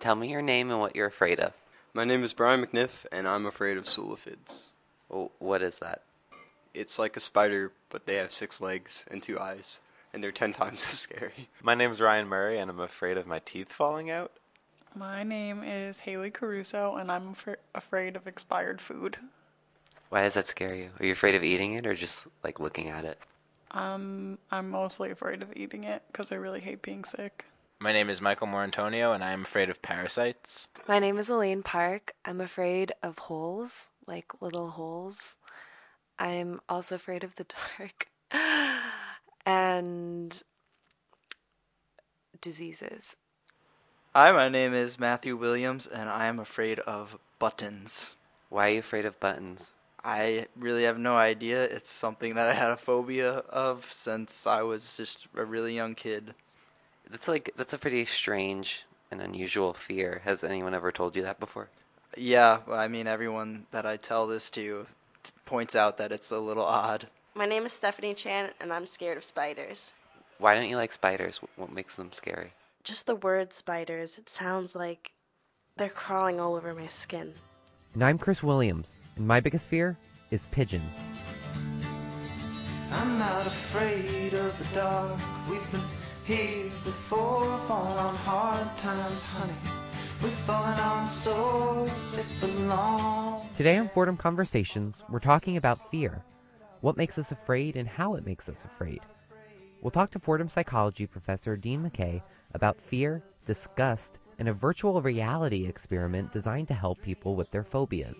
Tell me your name and what you're afraid of. My name is Brian McNiff, and I'm afraid of sulfids. Oh, what is that? It's like a spider, but they have six legs and two eyes, and they're ten times as scary. My name is Ryan Murray, and I'm afraid of my teeth falling out. My name is Haley Caruso, and I'm afra- afraid of expired food. Why does that scare you? Are you afraid of eating it or just like looking at it? Um, I'm mostly afraid of eating it because I really hate being sick. My name is Michael Morantonio, and I am afraid of parasites. My name is Elaine Park. I'm afraid of holes, like little holes. I'm also afraid of the dark and diseases. Hi, my name is Matthew Williams, and I am afraid of buttons. Why are you afraid of buttons? I really have no idea. It's something that I had a phobia of since I was just a really young kid. That's like that's a pretty strange and unusual fear. Has anyone ever told you that before? Yeah, I mean, everyone that I tell this to points out that it's a little odd. My name is Stephanie Chan, and I'm scared of spiders. Why don't you like spiders? What makes them scary? Just the word spiders, it sounds like they're crawling all over my skin. And I'm Chris Williams, and my biggest fear is pigeons. I'm not afraid of the dark. We've been here before, falling on hard times, honey. We're falling on swords, it belongs. Today on Fordham Conversations, we're talking about fear. What makes us afraid and how it makes us afraid. We'll talk to Fordham psychology professor Dean McKay about fear, disgust, and a virtual reality experiment designed to help people with their phobias.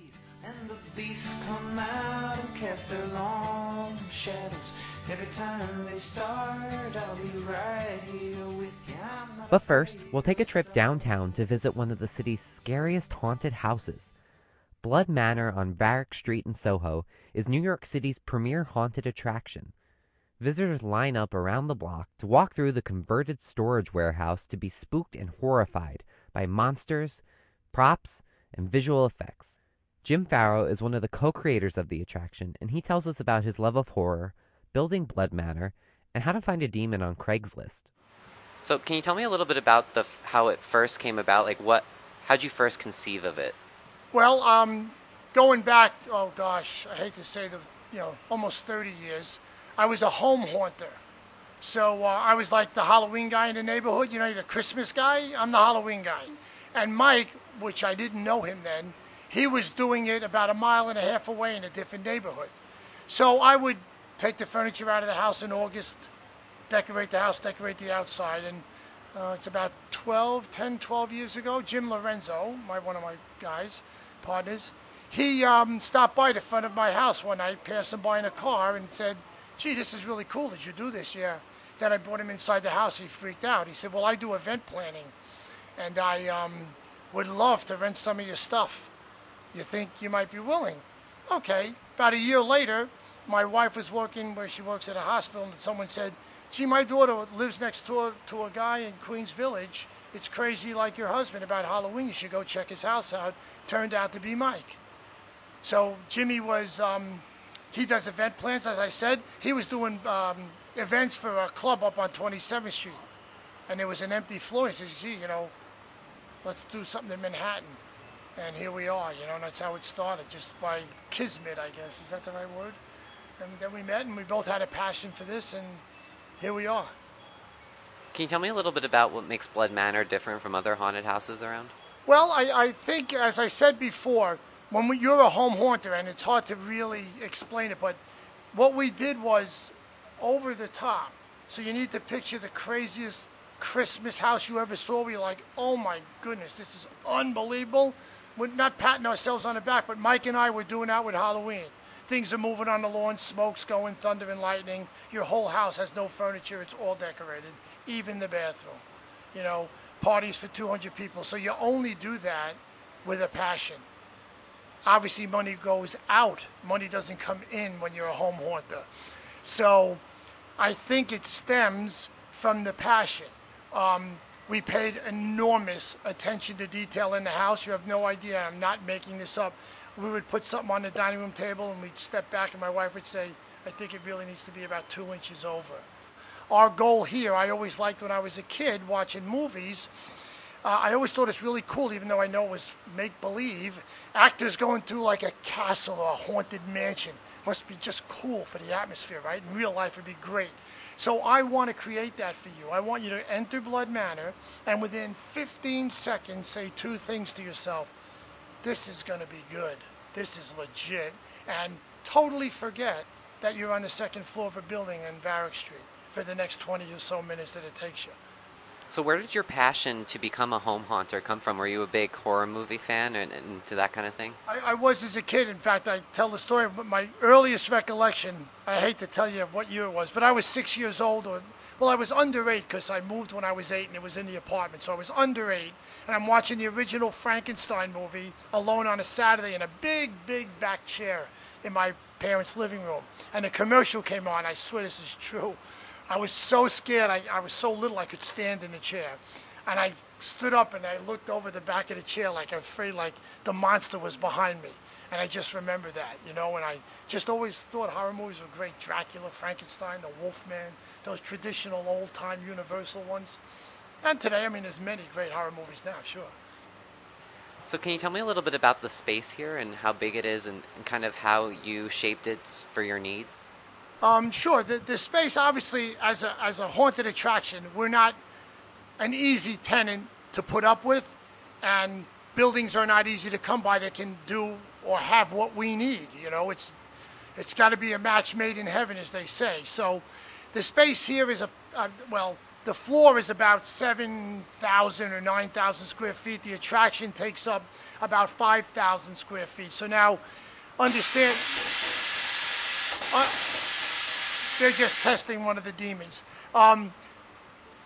Every time they start, I'll be right here with. But first, we'll take a trip downtown to visit one of the city's scariest haunted houses. Blood Manor on Varick Street in Soho is New York City's premier haunted attraction. Visitors line up around the block to walk through the converted storage warehouse to be spooked and horrified by monsters, props, and visual effects. Jim Farrow is one of the co creators of the attraction, and he tells us about his love of horror, building Blood Manor, and how to find a demon on Craigslist. So, can you tell me a little bit about the how it first came about? Like, what? How'd you first conceive of it? Well, um, going back, oh gosh, I hate to say the, you know, almost 30 years, I was a home haunter. So uh, I was like the Halloween guy in the neighborhood, you know, you're the Christmas guy. I'm the Halloween guy. And Mike, which I didn't know him then, he was doing it about a mile and a half away in a different neighborhood. So I would take the furniture out of the house in August, decorate the house, decorate the outside, and uh, it's about 12, 10, 12 years ago. Jim Lorenzo, my one of my guys, partners, he um, stopped by the front of my house one night, passing by in a car, and said, "Gee, this is really cool. Did you do this?" Yeah. Then I brought him inside the house. He freaked out. He said, "Well, I do event planning, and I um, would love to rent some of your stuff. You think you might be willing?" Okay. About a year later, my wife was working where she works at a hospital, and someone said, Gee, my daughter lives next door to a guy in Queens Village. It's crazy like your husband about Halloween. You should go check his house out. Turned out to be Mike. So Jimmy was, um, he does event plans, as I said. He was doing um, events for a club up on 27th Street. And there was an empty floor. He says, gee, you know, let's do something in Manhattan. And here we are, you know, and that's how it started, just by kismet, I guess. Is that the right word? And then we met and we both had a passion for this, and here we are. Can you tell me a little bit about what makes Blood Manor different from other haunted houses around? Well, I, I think, as I said before, when we, you're a home haunter, and it's hard to really explain it, but what we did was over the top. So you need to picture the craziest Christmas house you ever saw. Where you're like, oh my goodness, this is unbelievable. We're not patting ourselves on the back, but Mike and I were doing that with Halloween. Things are moving on the lawn, smoke's going, thunder and lightning. Your whole house has no furniture, it's all decorated, even the bathroom. You know, parties for 200 people. So you only do that with a passion. Obviously, money goes out, money doesn't come in when you're a home haunter. So I think it stems from the passion. Um, we paid enormous attention to detail in the house. You have no idea. I'm not making this up. We would put something on the dining room table and we'd step back, and my wife would say, I think it really needs to be about two inches over. Our goal here, I always liked when I was a kid watching movies. Uh, I always thought it's really cool, even though I know it was make believe. Actors going through like a castle or a haunted mansion must be just cool for the atmosphere, right? In real life, it'd be great. So I want to create that for you. I want you to enter Blood Manor and within 15 seconds say two things to yourself. This is going to be good. This is legit. And totally forget that you're on the second floor of a building in Varick Street for the next 20 or so minutes that it takes you. So where did your passion to become a home haunter come from? Were you a big horror movie fan and, into that kind of thing? I, I was as a kid. In fact, I tell the story, but my earliest recollection, I hate to tell you what year it was, but I was six years old. Or, well, I was under eight because I moved when I was eight and it was in the apartment. So I was under eight and I'm watching the original Frankenstein movie alone on a Saturday in a big, big back chair in my parents' living room. And the commercial came on. I swear this is true. I was so scared. I, I was so little I could stand in the chair. And I stood up and I looked over the back of the chair like I'm afraid like the monster was behind me. And I just remember that, you know, and I just always thought horror movies were great. Dracula, Frankenstein, the Wolfman, those traditional old time universal ones. And today, I mean, there's many great horror movies now, sure. So can you tell me a little bit about the space here and how big it is and, and kind of how you shaped it for your needs? Um, sure. The, the space, obviously, as a, as a haunted attraction, we're not an easy tenant to put up with, and buildings are not easy to come by that can do or have what we need. You know, it's it's got to be a match made in heaven, as they say. So, the space here is a uh, well, the floor is about seven thousand or nine thousand square feet. The attraction takes up about five thousand square feet. So now, understand. Uh, they're just testing one of the demons. Um,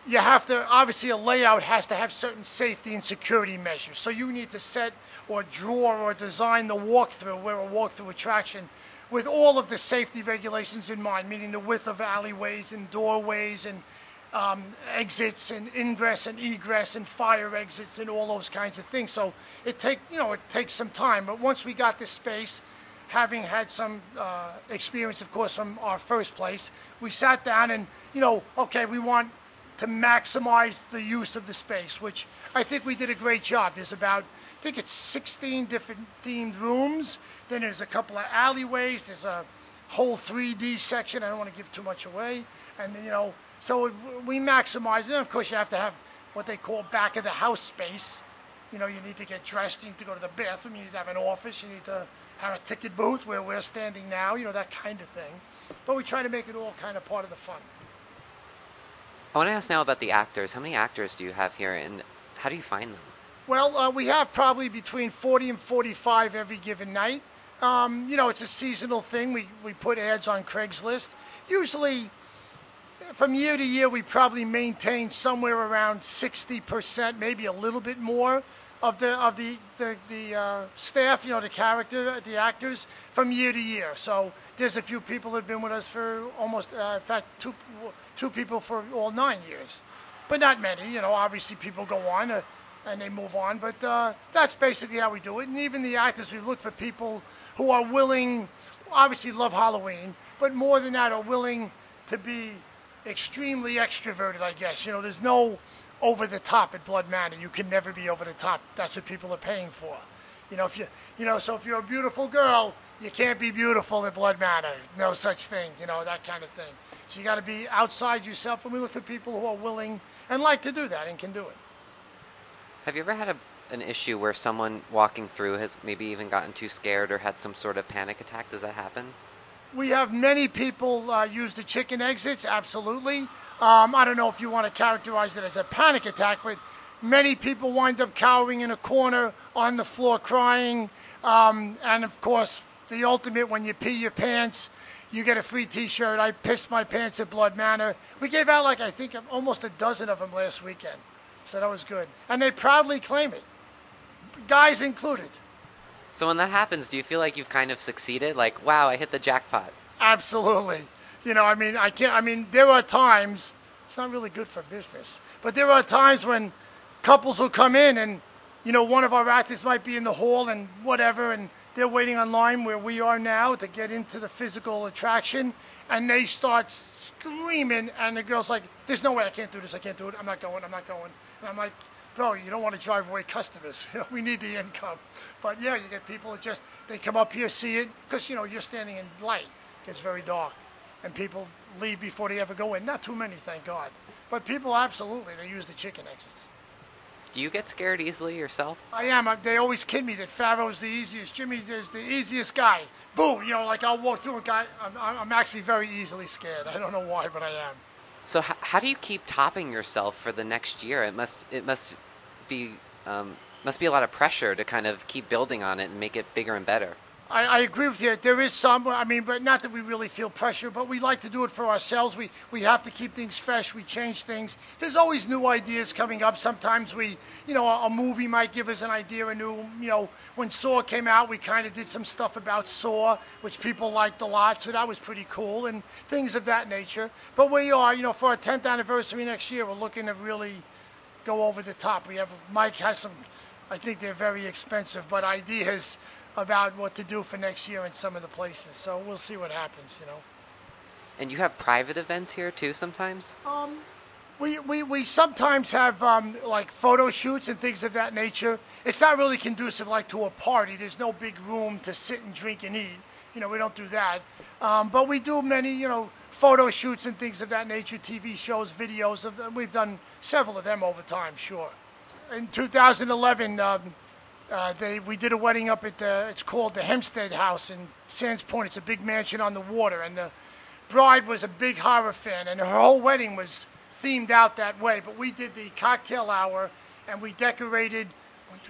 you have to, obviously, a layout has to have certain safety and security measures. So you need to set or draw or design the walkthrough, where a walkthrough attraction, with all of the safety regulations in mind, meaning the width of alleyways and doorways and um, exits and ingress and egress and fire exits and all those kinds of things. So it take you know it takes some time, but once we got this space, having had some uh, experience, of course, from our first place, we sat down and, you know, okay, we want to maximize the use of the space, which I think we did a great job. There's about, I think it's 16 different themed rooms. Then there's a couple of alleyways. There's a whole 3D section. I don't want to give too much away. And, you know, so we maximize it. And of course, you have to have what they call back of the house space. You know, you need to get dressed, you need to go to the bathroom, you need to have an office, you need to have a ticket booth where we're standing now, you know, that kind of thing. But we try to make it all kind of part of the fun. I want to ask now about the actors. How many actors do you have here, and how do you find them? Well, uh, we have probably between 40 and 45 every given night. Um, you know, it's a seasonal thing. We, we put ads on Craigslist. Usually, from year to year, we probably maintain somewhere around 60%, maybe a little bit more of the of the the, the uh, staff, you know, the character, the actors, from year to year. So there's a few people that have been with us for almost, uh, in fact, two two people for all nine years, but not many. You know, obviously people go on uh, and they move on, but uh, that's basically how we do it. And even the actors, we look for people who are willing, obviously love Halloween, but more than that, are willing to be extremely extroverted. I guess you know, there's no over the top at Blood Manor. You can never be over the top. That's what people are paying for. You know, if you, you know, so if you're a beautiful girl, you can't be beautiful at Blood Manor. No such thing. You know, that kind of thing. So you got to be outside yourself, and we look for people who are willing and like to do that and can do it. Have you ever had a, an issue where someone walking through has maybe even gotten too scared or had some sort of panic attack? Does that happen? We have many people uh, use the chicken exits, absolutely. Um, I don't know if you want to characterize it as a panic attack, but many people wind up cowering in a corner on the floor crying. Um, and of course, the ultimate when you pee your pants, you get a free T-shirt. I pissed my pants at Blood Manor. We gave out like I think almost a dozen of them last weekend, so that was good. And they proudly claim it, guys included. So when that happens, do you feel like you've kind of succeeded? Like, wow, I hit the jackpot. Absolutely. You know, I mean, I can't. I mean, there are times it's not really good for business, but there are times when couples will come in and, you know, one of our actors might be in the hall and whatever, and they're waiting online where we are now to get into the physical attraction, and they start screaming, and the girl's like, "There's no way I can't do this. I can't do it. I'm not going. I'm not going." And I'm like, bro, you don't want to drive away customers. we need the income. But yeah, you get people that just they come up here, see it, because you know you're standing in light. It gets very dark, and people leave before they ever go in. Not too many, thank God. But people absolutely they use the chicken exits. Do you get scared easily yourself? I am. They always kid me that Farrow's the easiest. Jimmy is the easiest guy. Boom, You know, like I'll walk through a guy. I'm, I'm I'm actually very easily scared. I don't know why, but I am. So h- how do you keep topping yourself for the next year? It must it must be um, must be a lot of pressure to kind of keep building on it and make it bigger and better. I, I agree with you. There is some. I mean, but not that we really feel pressure, but we like to do it for ourselves. We we have to keep things fresh. We change things. There's always new ideas coming up. Sometimes we, you know, a, a movie might give us an idea. A new, you know, when Saw came out, we kind of did some stuff about Saw, which people liked a lot. So that was pretty cool and things of that nature. But we are, you know, for our 10th anniversary next year, we're looking to really go over the top. We have Mike has some. I think they're very expensive, but ideas about what to do for next year in some of the places. So we'll see what happens, you know. And you have private events here too sometimes. Um, we, we, we sometimes have um, like photo shoots and things of that nature. It's not really conducive like to a party. There's no big room to sit and drink and eat. You know, we don't do that. Um, but we do many, you know, photo shoots and things of that nature, TV shows, videos. Of, we've done several of them over time, sure. In 2011, um, uh, they we did a wedding up at the it's called the Hempstead House in Sands Point. It's a big mansion on the water, and the bride was a big horror fan, and her whole wedding was themed out that way. But we did the cocktail hour, and we decorated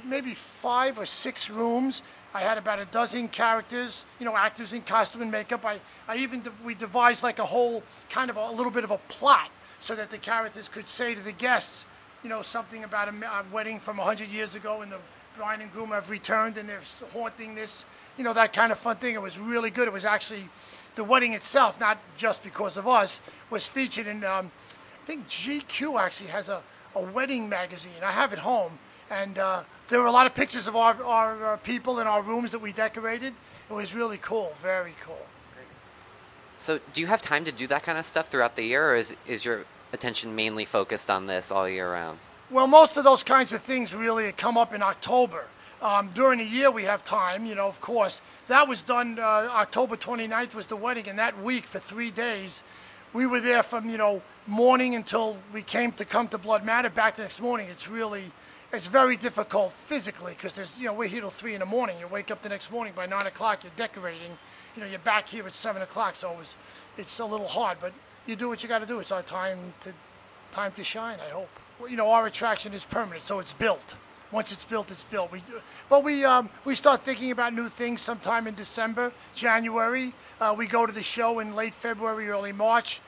maybe five or six rooms. I had about a dozen characters, you know, actors in costume and makeup. I, I even we devised like a whole kind of a, little bit of a plot so that the characters could say to the guests, you know, something about a, a wedding from 100 years ago and the bride and groom have returned and they're haunting this, you know, that kind of fun thing. It was really good. It was actually the wedding itself, not just because of us, was featured in, um, I think GQ actually has a, a wedding magazine. I have it home. And uh, there were a lot of pictures of our, our uh, people in our rooms that we decorated. It was really cool, very cool. So do you have time to do that kind of stuff throughout the year, or is is your attention mainly focused on this all year round? Well, most of those kinds of things really come up in October. Um, during the year, we have time, you know, of course. That was done, uh, October 29th was the wedding, and that week for three days, we were there from, you know, morning until we came to come to Blood Manor back the next morning. It's really, it's very difficult physically because there's, you know, we're here till three in the morning. You wake up the next morning by nine o'clock, you're decorating. You know, you're back here at seven o'clock, so it was, it's a little hard, but you do what you got to do. It's our time to, time to shine. I hope. You know, our attraction is permanent, so it's built. Once it's built, it's built. We, but we um, we start thinking about new things sometime in December, January. Uh, we go to the show in late February, early March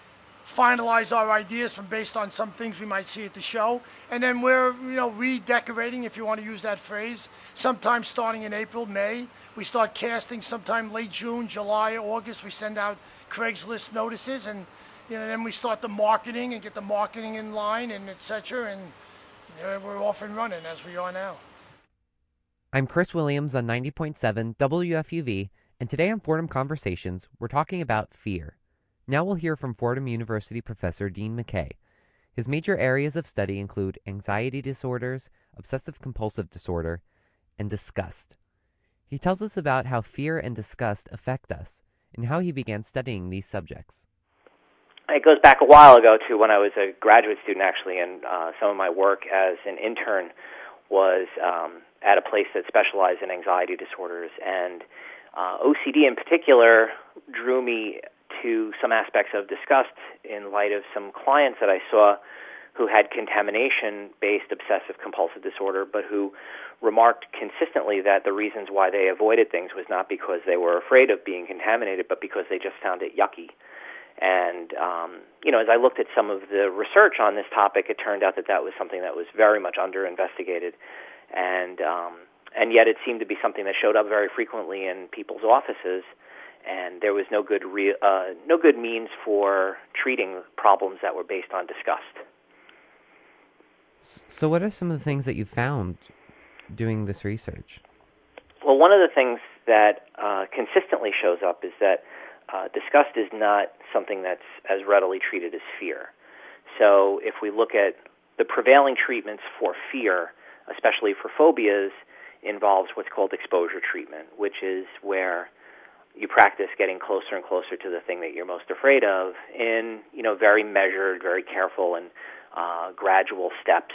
finalize our ideas from based on some things we might see at the show, and then we're you know redecorating, if you want to use that phrase. Sometime starting in April, May, we start casting. Sometime late June, July, August, we send out Craigslist notices, and you know then we start the marketing and get the marketing in line and etc. And we're off and running as we are now. I'm Chris Williams on 90.7 WFUV, and today on Fordham Conversations, we're talking about fear. Now we'll hear from Fordham University professor Dean McKay. His major areas of study include anxiety disorders, obsessive compulsive disorder, and disgust. He tells us about how fear and disgust affect us and how he began studying these subjects. It goes back a while ago to when I was a graduate student, actually, and uh, some of my work as an intern was um, at a place that specialized in anxiety disorders. And uh, OCD in particular drew me to some aspects of disgust in light of some clients that I saw who had contamination based obsessive compulsive disorder, but who remarked consistently that the reasons why they avoided things was not because they were afraid of being contaminated, but because they just found it yucky. And um, you know, as I looked at some of the research on this topic, it turned out that that was something that was very much under investigated, and um, and yet it seemed to be something that showed up very frequently in people's offices, and there was no good re- uh, no good means for treating problems that were based on disgust. So, what are some of the things that you found doing this research? Well, one of the things that uh, consistently shows up is that uh, disgust is not something that's as readily treated as fear. So, if we look at the prevailing treatments for fear, especially for phobias, involves what's called exposure treatment, which is where you practice getting closer and closer to the thing that you're most afraid of in you know very measured, very careful, and uh, gradual steps,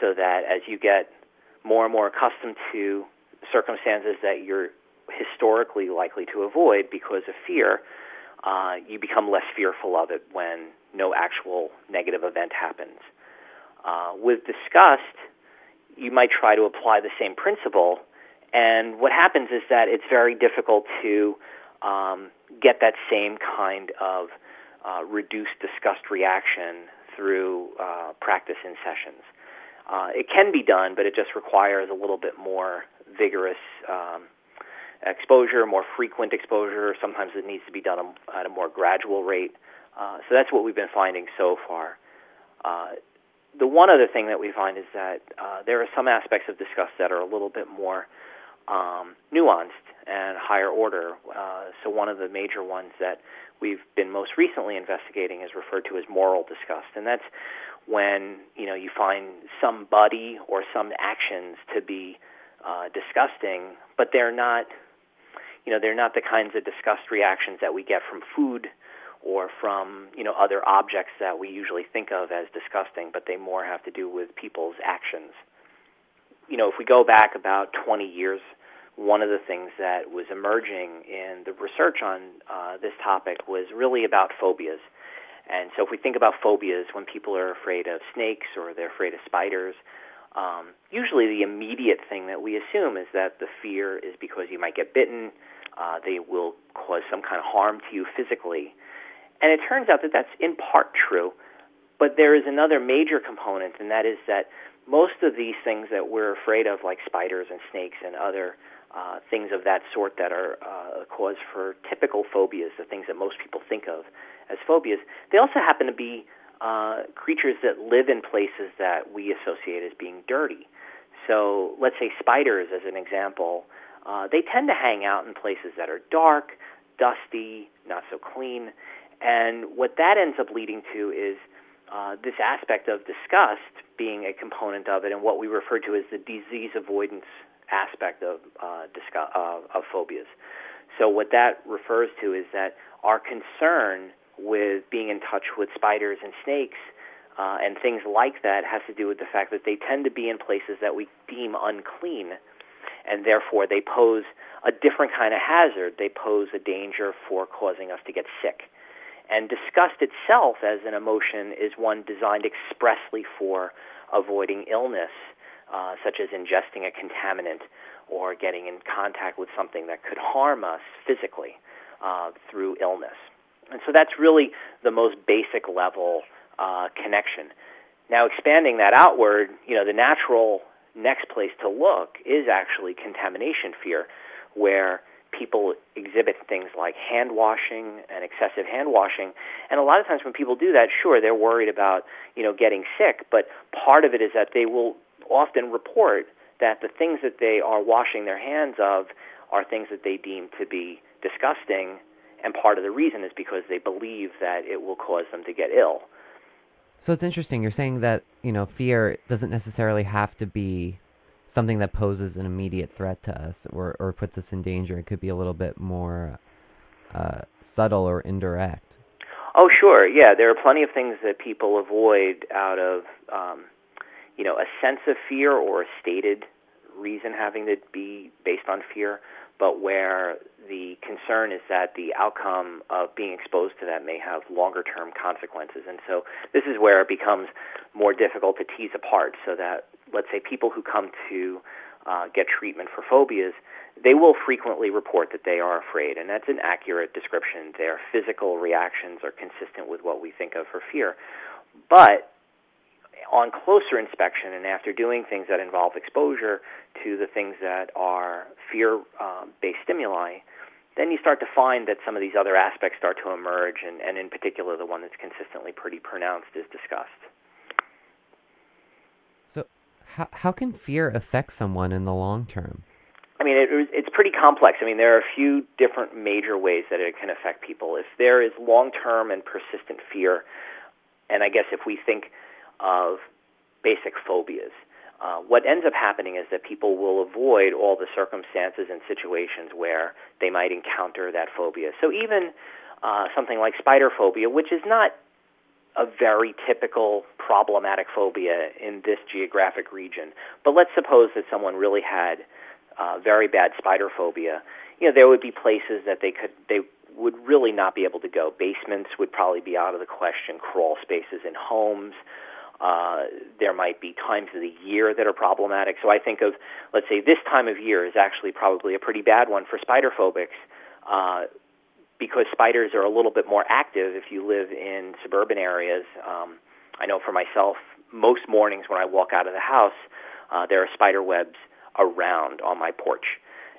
so that as you get more and more accustomed to circumstances that you're historically likely to avoid because of fear, uh, you become less fearful of it when no actual negative event happens. Uh, with disgust, you might try to apply the same principle, and what happens is that it's very difficult to um, get that same kind of uh, reduced disgust reaction through uh, practice in sessions. Uh, it can be done, but it just requires a little bit more vigorous um, exposure, more frequent exposure. Sometimes it needs to be done at a more gradual rate. Uh, so that's what we've been finding so far. Uh, the one other thing that we find is that uh, there are some aspects of disgust that are a little bit more um, nuanced and higher order. Uh, so one of the major ones that we've been most recently investigating is referred to as moral disgust, and that's when you know you find somebody or some actions to be uh, disgusting, but they're not, you know, they're not the kinds of disgust reactions that we get from food or from you know other objects that we usually think of as disgusting, but they more have to do with people's actions. You know, if we go back about 20 years, one of the things that was emerging in the research on uh, this topic was really about phobias. And so, if we think about phobias, when people are afraid of snakes or they're afraid of spiders, um, usually the immediate thing that we assume is that the fear is because you might get bitten, uh, they will cause some kind of harm to you physically. And it turns out that that's in part true, but there is another major component, and that is that most of these things that we're afraid of, like spiders and snakes and other uh, things of that sort that are uh, a cause for typical phobias, the things that most people think of as phobias, they also happen to be uh, creatures that live in places that we associate as being dirty. So let's say spiders, as an example, uh, they tend to hang out in places that are dark, dusty, not so clean, and what that ends up leading to is uh, this aspect of disgust being a component of it, and what we refer to as the disease avoidance aspect of uh, disgust, uh, of phobias. So what that refers to is that our concern with being in touch with spiders and snakes uh, and things like that has to do with the fact that they tend to be in places that we deem unclean, and therefore they pose a different kind of hazard. They pose a danger for causing us to get sick. And disgust itself as an emotion is one designed expressly for avoiding illness, uh, such as ingesting a contaminant or getting in contact with something that could harm us physically uh, through illness. And so that's really the most basic level uh, connection. Now, expanding that outward, you know, the natural next place to look is actually contamination fear, where people exhibit things like hand washing and excessive hand washing. And a lot of times when people do that, sure, they're worried about, you know, getting sick, but part of it is that they will often report that the things that they are washing their hands of are things that they deem to be disgusting and part of the reason is because they believe that it will cause them to get ill. So it's interesting. You're saying that you know fear doesn't necessarily have to be something that poses an immediate threat to us or or puts us in danger. It could be a little bit more uh, subtle or indirect. Oh, sure. Yeah, there are plenty of things that people avoid out of um, you know a sense of fear or a stated reason having to be based on fear, but where the concern is that the outcome of being exposed to that may have longer term consequences. And so this is where it becomes more difficult to tease apart so that, let's say, people who come to uh, get treatment for phobias, they will frequently report that they are afraid, and that's an accurate description. Their physical reactions are consistent with what we think of for fear. But on closer inspection and after doing things that involve exposure to the things that are fear um, based stimuli, then you start to find that some of these other aspects start to emerge, and, and in particular, the one that's consistently pretty pronounced is disgust. So, how, how can fear affect someone in the long term? I mean, it, it's pretty complex. I mean, there are a few different major ways that it can affect people. If there is long term and persistent fear, and I guess if we think of basic phobias. Uh, what ends up happening is that people will avoid all the circumstances and situations where they might encounter that phobia. So even uh, something like spider phobia, which is not a very typical problematic phobia in this geographic region, but let's suppose that someone really had uh, very bad spider phobia. You know, there would be places that they could they would really not be able to go. Basements would probably be out of the question. Crawl spaces in homes. Uh, there might be times of the year that are problematic. So I think of, let's say, this time of year is actually probably a pretty bad one for spider phobics. Uh, because spiders are a little bit more active if you live in suburban areas. Um, I know for myself, most mornings when I walk out of the house, uh, there are spider webs around on my porch.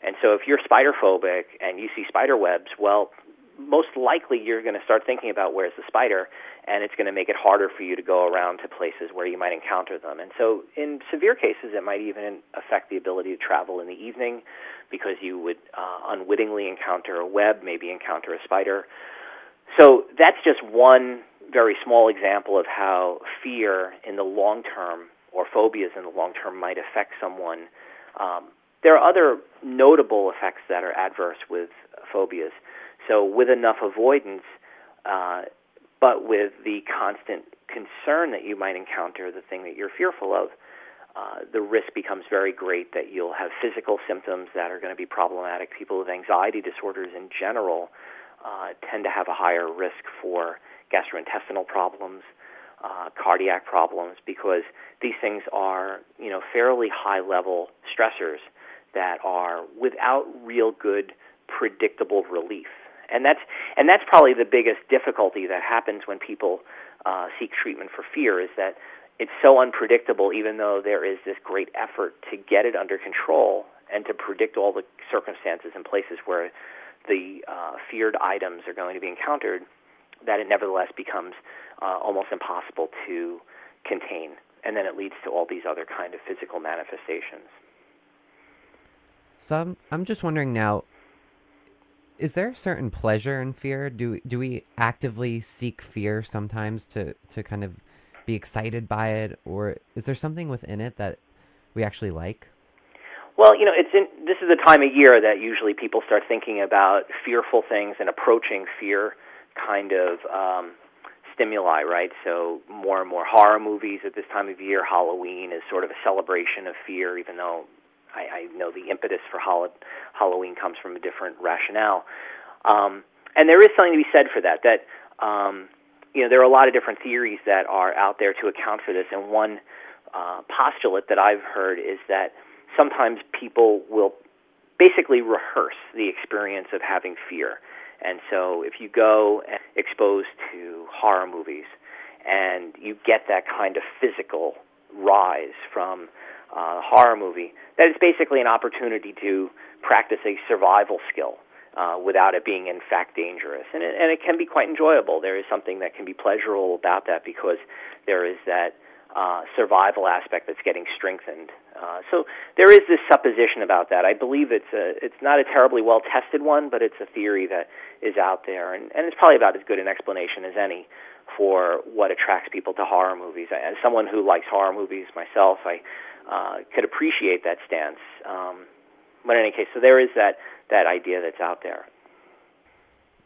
And so if you're spider phobic and you see spider webs, well, most likely you're going to start thinking about where's the spider, and it's going to make it harder for you to go around to places where you might encounter them. And so, in severe cases, it might even affect the ability to travel in the evening because you would uh, unwittingly encounter a web, maybe encounter a spider. So, that's just one very small example of how fear in the long term or phobias in the long term might affect someone. Um, there are other notable effects that are adverse with phobias. So, with enough avoidance, uh, but with the constant concern that you might encounter the thing that you're fearful of, uh, the risk becomes very great that you'll have physical symptoms that are going to be problematic. People with anxiety disorders in general uh, tend to have a higher risk for gastrointestinal problems, uh, cardiac problems, because these things are, you know, fairly high-level stressors that are without real good predictable relief and that's and that's probably the biggest difficulty that happens when people uh, seek treatment for fear is that it's so unpredictable. Even though there is this great effort to get it under control and to predict all the circumstances and places where the uh, feared items are going to be encountered, that it nevertheless becomes uh, almost impossible to contain, and then it leads to all these other kind of physical manifestations. So I'm, I'm just wondering now, is there a certain pleasure in fear? Do do we actively seek fear sometimes to to kind of be excited by it, or is there something within it that we actually like? Well, you know, it's in this is the time of year that usually people start thinking about fearful things and approaching fear kind of um, stimuli, right? So more and more horror movies at this time of year. Halloween is sort of a celebration of fear, even though I, I know the impetus for Hol- Halloween comes from a different rationale. Um, and there is something to be said for that. That um, you know, there are a lot of different theories that are out there to account for this. And one uh, postulate that I've heard is that sometimes people will basically rehearse the experience of having fear. And so if you go and exposed to horror movies and you get that kind of physical rise from uh, horror movie, that is basically an opportunity to practice a survival skill uh, without it being in fact dangerous. And it, and it can be quite enjoyable. There is something that can be pleasurable about that because there is that uh, survival aspect that's getting strengthened. Uh, so there is this supposition about that. I believe it's a, it's not a terribly well tested one, but it's a theory that is out there, and, and it's probably about as good an explanation as any for what attracts people to horror movies. As someone who likes horror movies myself, I uh, could appreciate that stance. Um, but in any case, so there is that that idea that's out there.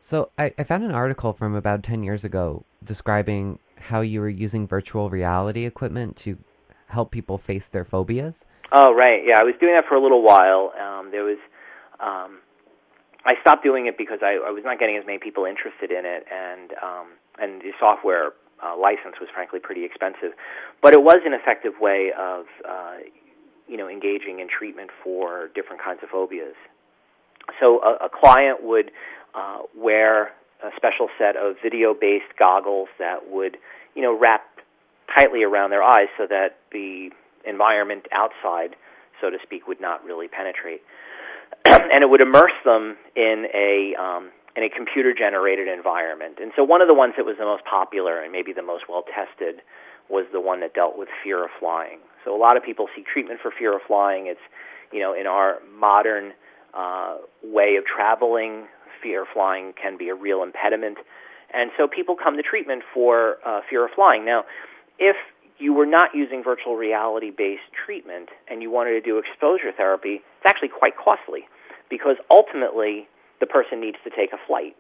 So I, I found an article from about ten years ago describing how you were using virtual reality equipment to help people face their phobias. Oh right, yeah, I was doing that for a little while. Um, there was, um, I stopped doing it because I, I was not getting as many people interested in it, and um, and the software uh, license was frankly pretty expensive, but it was an effective way of uh, you know engaging in treatment for different kinds of phobias. So a, a client would uh, wear a special set of video-based goggles that would you know wrap tightly around their eyes so that the environment outside, so to speak, would not really penetrate. and it would immerse them in a um, in a computer generated environment. And so one of the ones that was the most popular and maybe the most well tested was the one that dealt with fear of flying. So a lot of people seek treatment for fear of flying. It's, you know, in our modern uh, way of traveling, fear of flying can be a real impediment. And so people come to treatment for uh, fear of flying. Now, if you were not using virtual reality based treatment and you wanted to do exposure therapy, it's actually quite costly because ultimately the person needs to take a flight.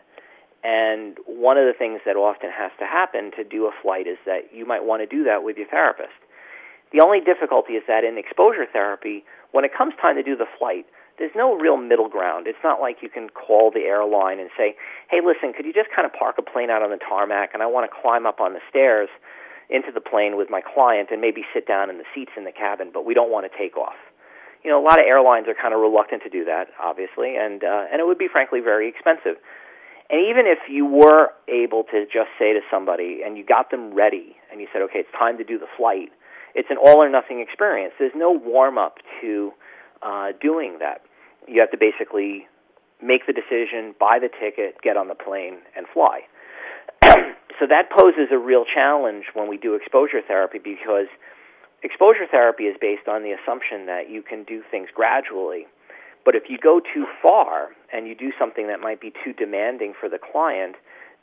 And one of the things that often has to happen to do a flight is that you might want to do that with your therapist. The only difficulty is that in exposure therapy, when it comes time to do the flight, there's no real middle ground. It's not like you can call the airline and say, "Hey, listen, could you just kind of park a plane out on the tarmac and I want to climb up on the stairs into the plane with my client and maybe sit down in the seats in the cabin, but we don't want to take off." You know, a lot of airlines are kind of reluctant to do that, obviously, and uh, and it would be frankly very expensive. And even if you were able to just say to somebody and you got them ready and you said, "Okay, it's time to do the flight," it's an all or nothing experience. There's no warm up to uh, doing that you have to basically make the decision, buy the ticket, get on the plane, and fly. so that poses a real challenge when we do exposure therapy because exposure therapy is based on the assumption that you can do things gradually. But if you go too far and you do something that might be too demanding for the client,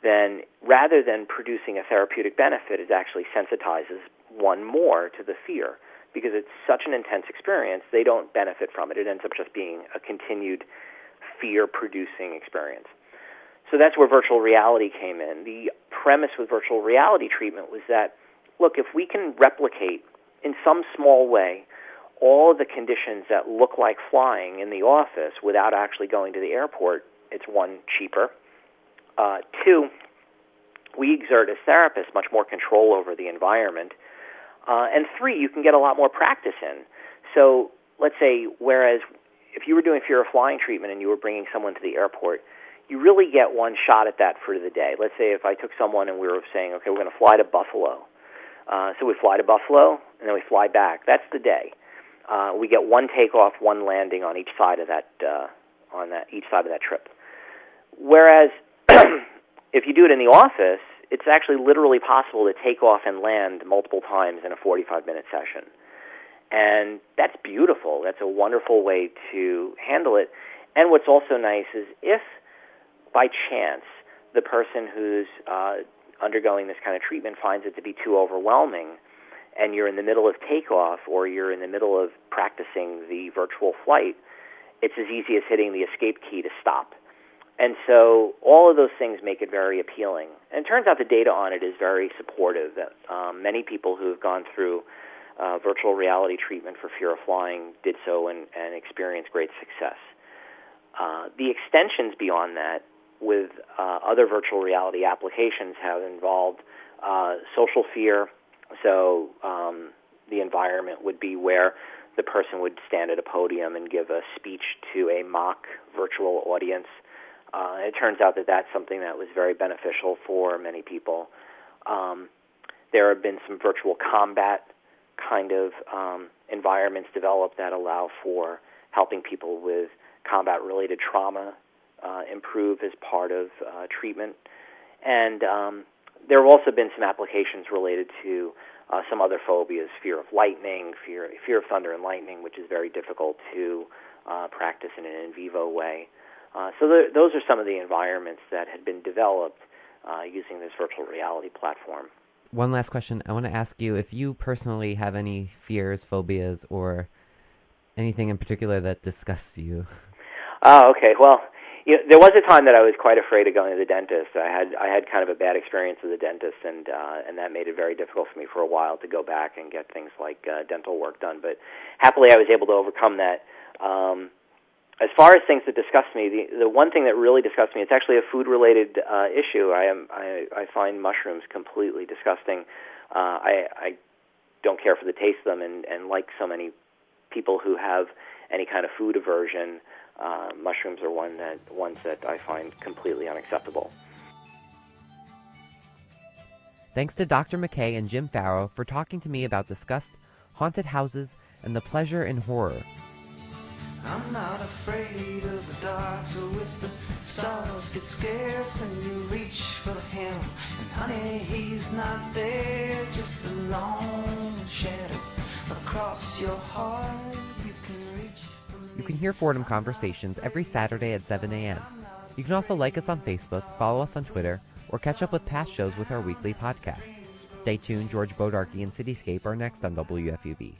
then rather than producing a therapeutic benefit, it actually sensitizes one more to the fear because it's such an intense experience, they don't benefit from it. It ends up just being a continued fear producing experience. So that's where virtual reality came in. The premise with virtual reality treatment was that, look, if we can replicate in some small way all the conditions that look like flying in the office without actually going to the airport, it's one, cheaper. Uh, two, we exert as therapists much more control over the environment uh, and three, you can get a lot more practice in. So let's say, whereas if you were doing fear of flying treatment and you were bringing someone to the airport, you really get one shot at that for the day. Let's say if I took someone and we were saying, okay, we're going to fly to Buffalo. Uh, so we fly to Buffalo and then we fly back. That's the day. Uh, we get one takeoff, one landing on each side of that uh, on that each side of that trip. Whereas if you do it in the office, it's actually literally possible to take off and land multiple times in a 45 minute session. And that's beautiful. That's a wonderful way to handle it. And what's also nice is if by chance the person who's uh, undergoing this kind of treatment finds it to be too overwhelming, and you're in the middle of takeoff or you're in the middle of practicing the virtual flight, it's as easy as hitting the escape key to stop and so all of those things make it very appealing. And it turns out the data on it is very supportive. That um, many people who have gone through uh, virtual reality treatment for fear of flying did so and, and experienced great success. Uh, the extensions beyond that with uh, other virtual reality applications have involved uh, social fear. So um, the environment would be where the person would stand at a podium and give a speech to a mock virtual audience uh, it turns out that that's something that was very beneficial for many people. Um, there have been some virtual combat kind of um, environments developed that allow for helping people with combat related trauma uh, improve as part of uh, treatment. And um, there have also been some applications related to uh, some other phobias fear of lightning, fear, fear of thunder and lightning, which is very difficult to uh, practice in an in vivo way. Uh, so those are some of the environments that had been developed uh, using this virtual reality platform. One last question. I want to ask you if you personally have any fears, phobias, or anything in particular that disgusts you. Oh, okay. Well, you know, there was a time that I was quite afraid of going to the dentist. I had I had kind of a bad experience with the dentist, and uh, and that made it very difficult for me for a while to go back and get things like uh, dental work done. But happily, I was able to overcome that. Um, as far as things that disgust me, the the one thing that really disgusts me, it's actually a food related uh, issue. I am I, I find mushrooms completely disgusting. Uh, I I don't care for the taste of them, and and like so many people who have any kind of food aversion, uh, mushrooms are one that ones that I find completely unacceptable. Thanks to Dr. McKay and Jim Farrow for talking to me about disgust, haunted houses, and the pleasure in horror. I'm not afraid of the dark, so if the stars get scarce and you reach for him, and honey, he's not there, just a long shadow across your heart. You can hear Fordham Conversations every Saturday at 7 a.m. You can also like us on Facebook, follow us on Twitter, or catch up with past shows with our weekly podcast. Stay tuned, George Bodarky and Cityscape are next on WFUV.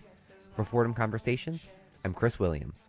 For Fordham Conversations, I'm Chris Williams.